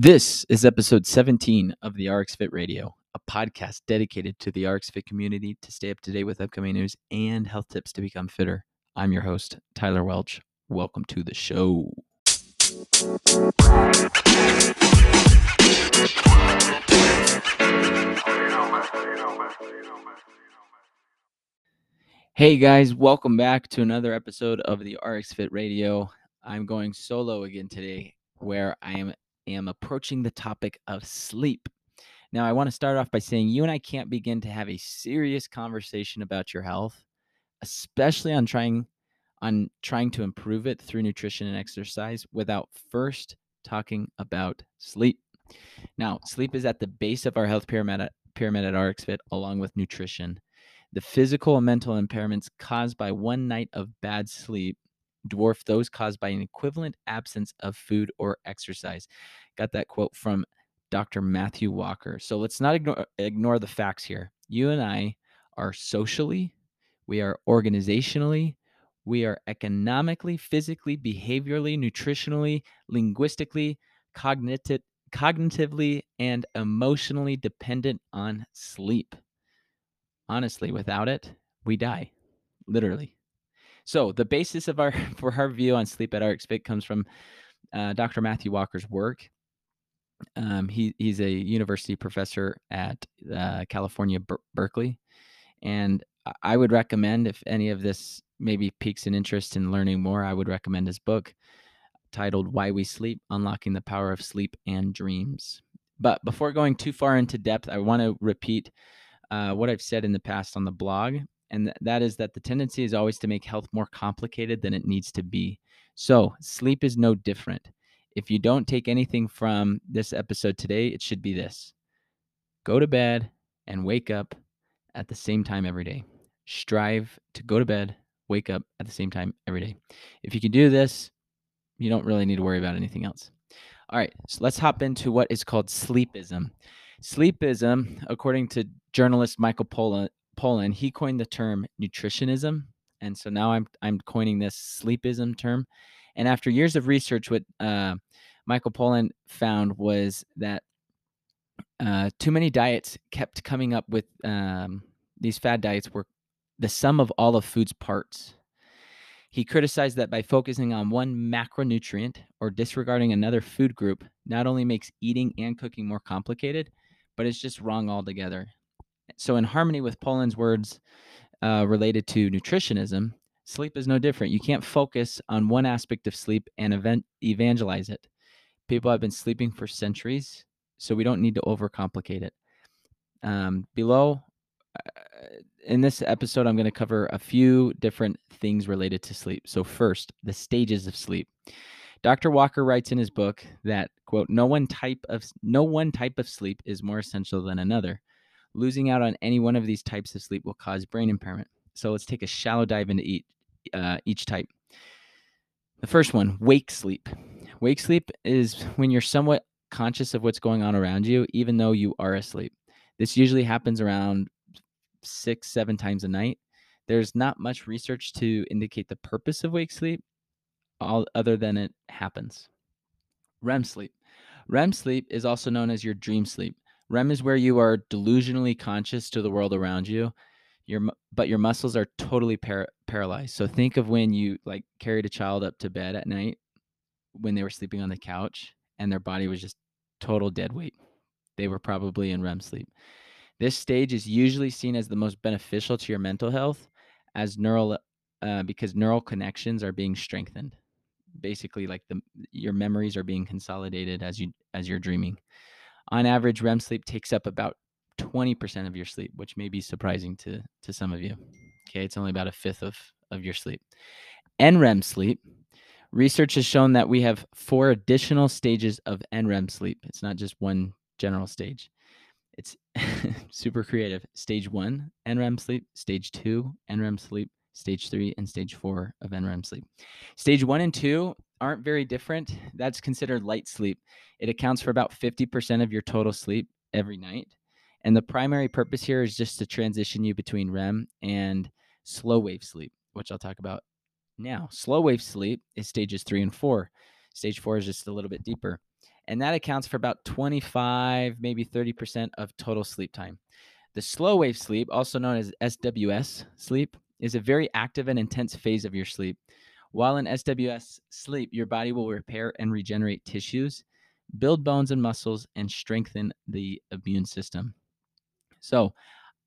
This is episode 17 of the RX Fit Radio, a podcast dedicated to the RX Fit community to stay up to date with upcoming news and health tips to become fitter. I'm your host, Tyler Welch. Welcome to the show. Hey guys, welcome back to another episode of the RX Fit Radio. I'm going solo again today where I am am approaching the topic of sleep. Now, I want to start off by saying you and I can't begin to have a serious conversation about your health, especially on trying on trying to improve it through nutrition and exercise without first talking about sleep. Now, sleep is at the base of our health pyramid at, pyramid at RxFit along with nutrition. The physical and mental impairments caused by one night of bad sleep dwarf those caused by an equivalent absence of food or exercise. Got that quote from Dr. Matthew Walker. So let's not ignore, ignore the facts here. You and I are socially, we are organizationally, we are economically, physically, behaviorally, nutritionally, linguistically, cognitive, cognitively, and emotionally dependent on sleep. Honestly, without it, we die, literally. So the basis of our for our view on sleep at RxFit comes from uh, Dr. Matthew Walker's work. Um, he he's a university professor at uh, California Ber- Berkeley, and I would recommend if any of this maybe piques an interest in learning more, I would recommend his book titled "Why We Sleep: Unlocking the Power of Sleep and Dreams." But before going too far into depth, I want to repeat uh, what I've said in the past on the blog and th- that is that the tendency is always to make health more complicated than it needs to be. So, sleep is no different. If you don't take anything from this episode today, it should be this go to bed and wake up at the same time every day. Strive to go to bed, wake up at the same time every day. If you can do this, you don't really need to worry about anything else. All right, so let's hop into what is called sleepism. Sleepism, according to journalist Michael Pollan, Pollan, he coined the term nutritionism, and so now I'm I'm coining this sleepism term. And after years of research, what uh, Michael Pollan found was that uh, too many diets kept coming up with um, these fad diets were the sum of all of food's parts. He criticized that by focusing on one macronutrient or disregarding another food group not only makes eating and cooking more complicated, but it's just wrong altogether. So, in harmony with Pollan's words uh, related to nutritionism, sleep is no different. You can't focus on one aspect of sleep and event- evangelize it. People have been sleeping for centuries, so we don't need to overcomplicate it. Um, below, uh, in this episode, I'm going to cover a few different things related to sleep. So, first, the stages of sleep. Dr. Walker writes in his book that quote no one type of no one type of sleep is more essential than another. Losing out on any one of these types of sleep will cause brain impairment. So let's take a shallow dive into each, uh, each type. The first one, wake sleep. Wake sleep is when you're somewhat conscious of what's going on around you, even though you are asleep. This usually happens around six, seven times a night. There's not much research to indicate the purpose of wake sleep, all other than it happens. REM sleep. REM sleep is also known as your dream sleep. REM is where you are delusionally conscious to the world around you. Your but your muscles are totally par- paralyzed. So think of when you like carried a child up to bed at night when they were sleeping on the couch and their body was just total dead weight. They were probably in REM sleep. This stage is usually seen as the most beneficial to your mental health as neural uh, because neural connections are being strengthened. Basically like the your memories are being consolidated as you as you're dreaming. On average, REM sleep takes up about 20% of your sleep, which may be surprising to, to some of you. Okay, it's only about a fifth of, of your sleep. NREM sleep, research has shown that we have four additional stages of NREM sleep. It's not just one general stage. It's super creative. Stage one, NREM sleep. Stage two, NREM sleep. Stage three and stage four of NREM sleep. Stage one and two aren't very different. That's considered light sleep. It accounts for about 50% of your total sleep every night. And the primary purpose here is just to transition you between REM and slow wave sleep, which I'll talk about now. Slow wave sleep is stages three and four. Stage four is just a little bit deeper. and that accounts for about 25, maybe 30% of total sleep time. The slow wave sleep, also known as SWS sleep, is a very active and intense phase of your sleep. While in SWS sleep, your body will repair and regenerate tissues, build bones and muscles, and strengthen the immune system. So,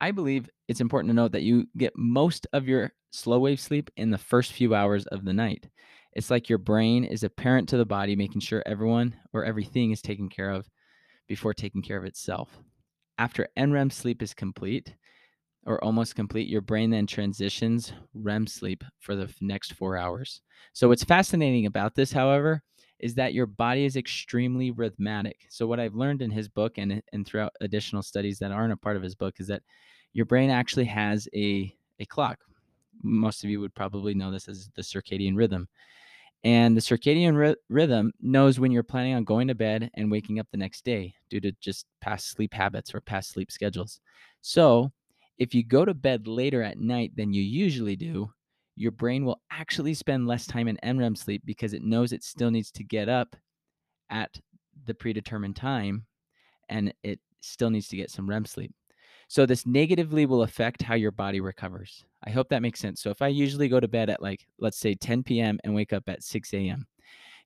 I believe it's important to note that you get most of your slow wave sleep in the first few hours of the night. It's like your brain is a parent to the body, making sure everyone or everything is taken care of before taking care of itself. After NREM sleep is complete or almost complete, your brain then transitions REM sleep for the next four hours. So, what's fascinating about this, however, is that your body is extremely rhythmic. So, what I've learned in his book and, and throughout additional studies that aren't a part of his book is that your brain actually has a, a clock. Most of you would probably know this as the circadian rhythm. And the circadian ry- rhythm knows when you're planning on going to bed and waking up the next day due to just past sleep habits or past sleep schedules. So, if you go to bed later at night than you usually do, your brain will actually spend less time in NREM sleep because it knows it still needs to get up at the predetermined time and it still needs to get some REM sleep. So this negatively will affect how your body recovers. I hope that makes sense. So if I usually go to bed at like, let's say 10 p.m. and wake up at 6 a.m.,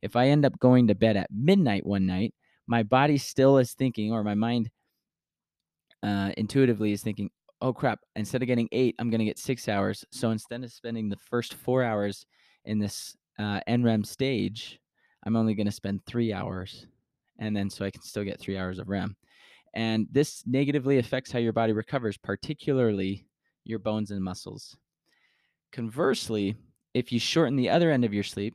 if I end up going to bed at midnight one night, my body still is thinking, or my mind uh, intuitively is thinking, oh crap, instead of getting eight, I'm going to get six hours. So instead of spending the first four hours in this uh, NREM stage, I'm only going to spend three hours. And then so I can still get three hours of REM. And this negatively affects how your body recovers, particularly your bones and muscles. Conversely, if you shorten the other end of your sleep,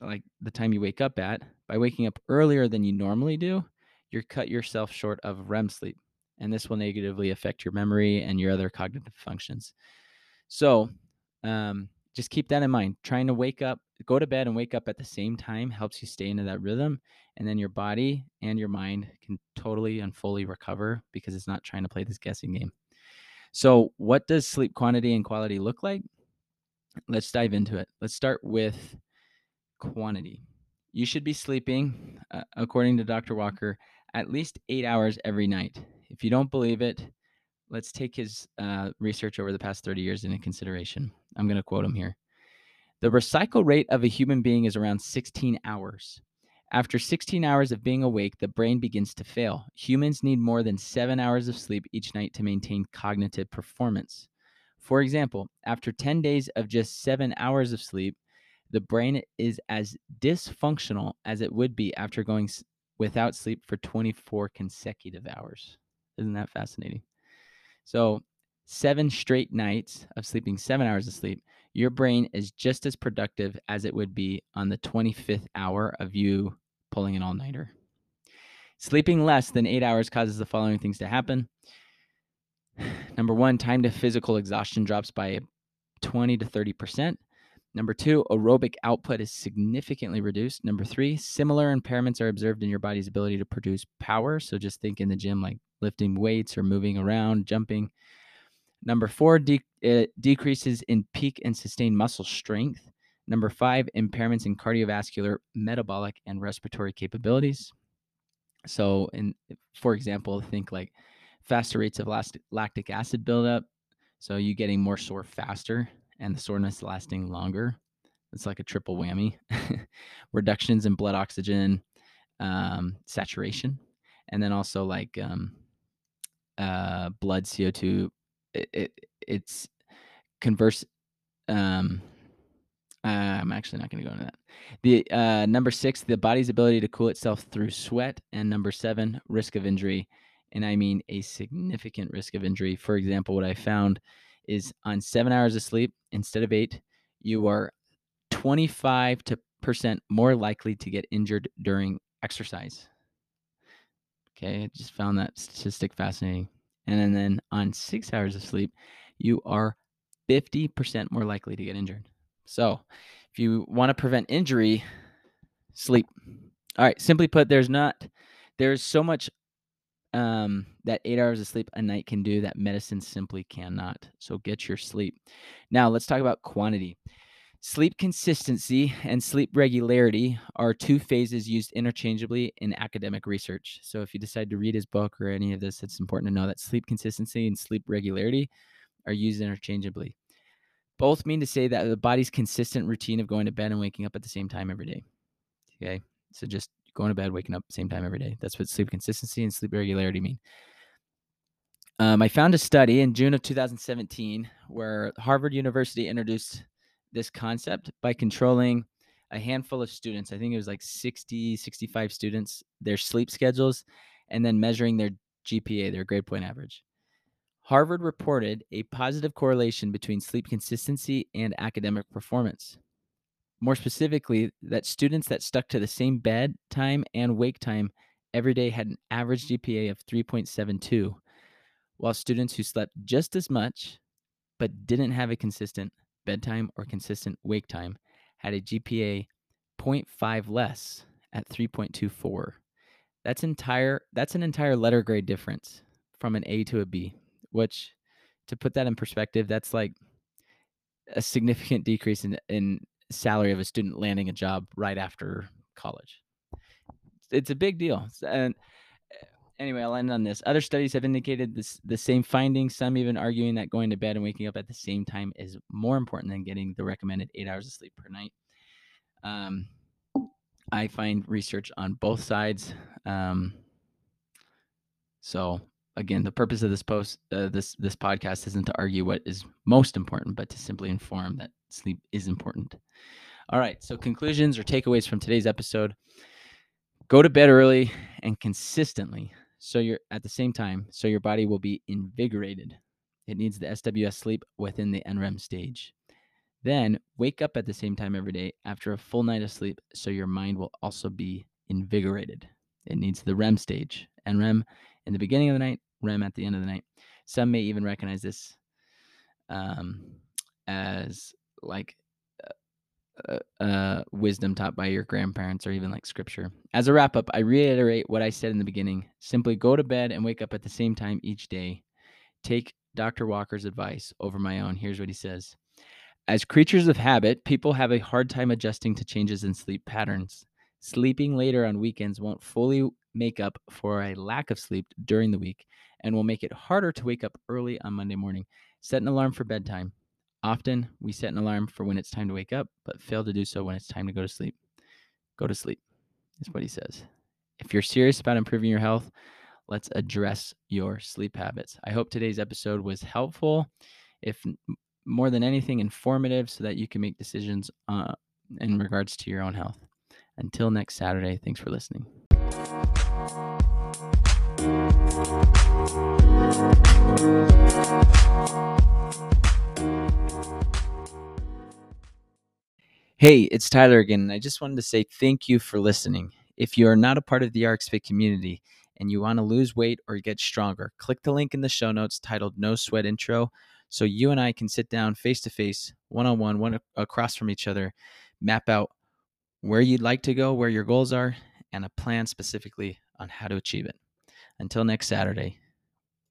like the time you wake up at, by waking up earlier than you normally do, you're cut yourself short of REM sleep. And this will negatively affect your memory and your other cognitive functions. So, um, just keep that in mind. Trying to wake up, go to bed and wake up at the same time helps you stay into that rhythm. And then your body and your mind can totally and fully recover because it's not trying to play this guessing game. So, what does sleep quantity and quality look like? Let's dive into it. Let's start with quantity. You should be sleeping, uh, according to Dr. Walker, at least eight hours every night. If you don't believe it, let's take his uh, research over the past 30 years into consideration. I'm going to quote him here. The recycle rate of a human being is around 16 hours. After 16 hours of being awake, the brain begins to fail. Humans need more than seven hours of sleep each night to maintain cognitive performance. For example, after 10 days of just seven hours of sleep, the brain is as dysfunctional as it would be after going without sleep for 24 consecutive hours. Isn't that fascinating? So, seven straight nights of sleeping seven hours of sleep, your brain is just as productive as it would be on the 25th hour of you pulling an all nighter. Sleeping less than eight hours causes the following things to happen. Number one, time to physical exhaustion drops by 20 to 30%. Number two, aerobic output is significantly reduced. Number three, similar impairments are observed in your body's ability to produce power. So just think in the gym, like lifting weights or moving around, jumping. Number four, de- uh, decreases in peak and sustained muscle strength. Number five, impairments in cardiovascular, metabolic, and respiratory capabilities. So, in for example, think like faster rates of lactic acid buildup. So you getting more sore faster and the soreness lasting longer. It's like a triple whammy. Reductions in blood oxygen um, saturation, and then also like um, uh, blood CO2. It, it, it's converse. Um, uh, I'm actually not going to go into that. The uh, number six, the body's ability to cool itself through sweat, and number seven, risk of injury, and I mean a significant risk of injury. For example, what I found is on seven hours of sleep instead of eight, you are 25 to percent more likely to get injured during exercise. Okay, I just found that statistic fascinating. And then, then on six hours of sleep, you are 50% more likely to get injured. So, if you want to prevent injury, sleep. All right, simply put, there's not, there's so much um, that eight hours of sleep a night can do that medicine simply cannot. So, get your sleep. Now, let's talk about quantity. Sleep consistency and sleep regularity are two phases used interchangeably in academic research. So, if you decide to read his book or any of this, it's important to know that sleep consistency and sleep regularity are used interchangeably. Both mean to say that the body's consistent routine of going to bed and waking up at the same time every day. Okay. So, just going to bed, waking up same time every day. That's what sleep consistency and sleep regularity mean. Um, I found a study in June of 2017 where Harvard University introduced this concept by controlling a handful of students. I think it was like 60, 65 students, their sleep schedules, and then measuring their GPA, their grade point average. Harvard reported a positive correlation between sleep consistency and academic performance. More specifically, that students that stuck to the same bed time and wake time every day had an average GPA of 3.72, while students who slept just as much but didn't have a consistent bedtime or consistent wake time had a GPA 0.5 less at 3.24. That's entire that's an entire letter grade difference from an A to a B, which to put that in perspective, that's like a significant decrease in in salary of a student landing a job right after college. It's a big deal. And anyway, I'll end on this. Other studies have indicated this the same findings, some even arguing that going to bed and waking up at the same time is more important than getting the recommended eight hours of sleep per night. Um, I find research on both sides. Um, so again, the purpose of this post, uh, this this podcast, isn't to argue what is most important, but to simply inform that sleep is important. All right. So conclusions or takeaways from today's episode: Go to bed early and consistently so you're at the same time so your body will be invigorated. It needs the sws sleep within the nrem stage. Then wake up at the same time every day after a full night of sleep so your mind will also be invigorated. It needs the rem stage. Nrem in the beginning of the night rem at the end of the night. Some may even recognize this um, as like uh, uh, wisdom taught by your grandparents or even like scripture. As a wrap up, I reiterate what I said in the beginning. Simply go to bed and wake up at the same time each day. Take Dr. Walker's advice over my own. Here's what he says As creatures of habit, people have a hard time adjusting to changes in sleep patterns. Sleeping later on weekends won't fully make up for a lack of sleep during the week and will make it harder to wake up early on Monday morning. Set an alarm for bedtime. Often we set an alarm for when it's time to wake up, but fail to do so when it's time to go to sleep. Go to sleep, is what he says. If you're serious about improving your health, let's address your sleep habits. I hope today's episode was helpful, if more than anything, informative, so that you can make decisions uh, in regards to your own health. Until next Saturday, thanks for listening. Hey, it's Tyler again, and I just wanted to say thank you for listening. If you are not a part of the RxFit community and you want to lose weight or get stronger, click the link in the show notes titled No Sweat Intro so you and I can sit down face to face, one on one, one across from each other, map out where you'd like to go, where your goals are, and a plan specifically on how to achieve it. Until next Saturday,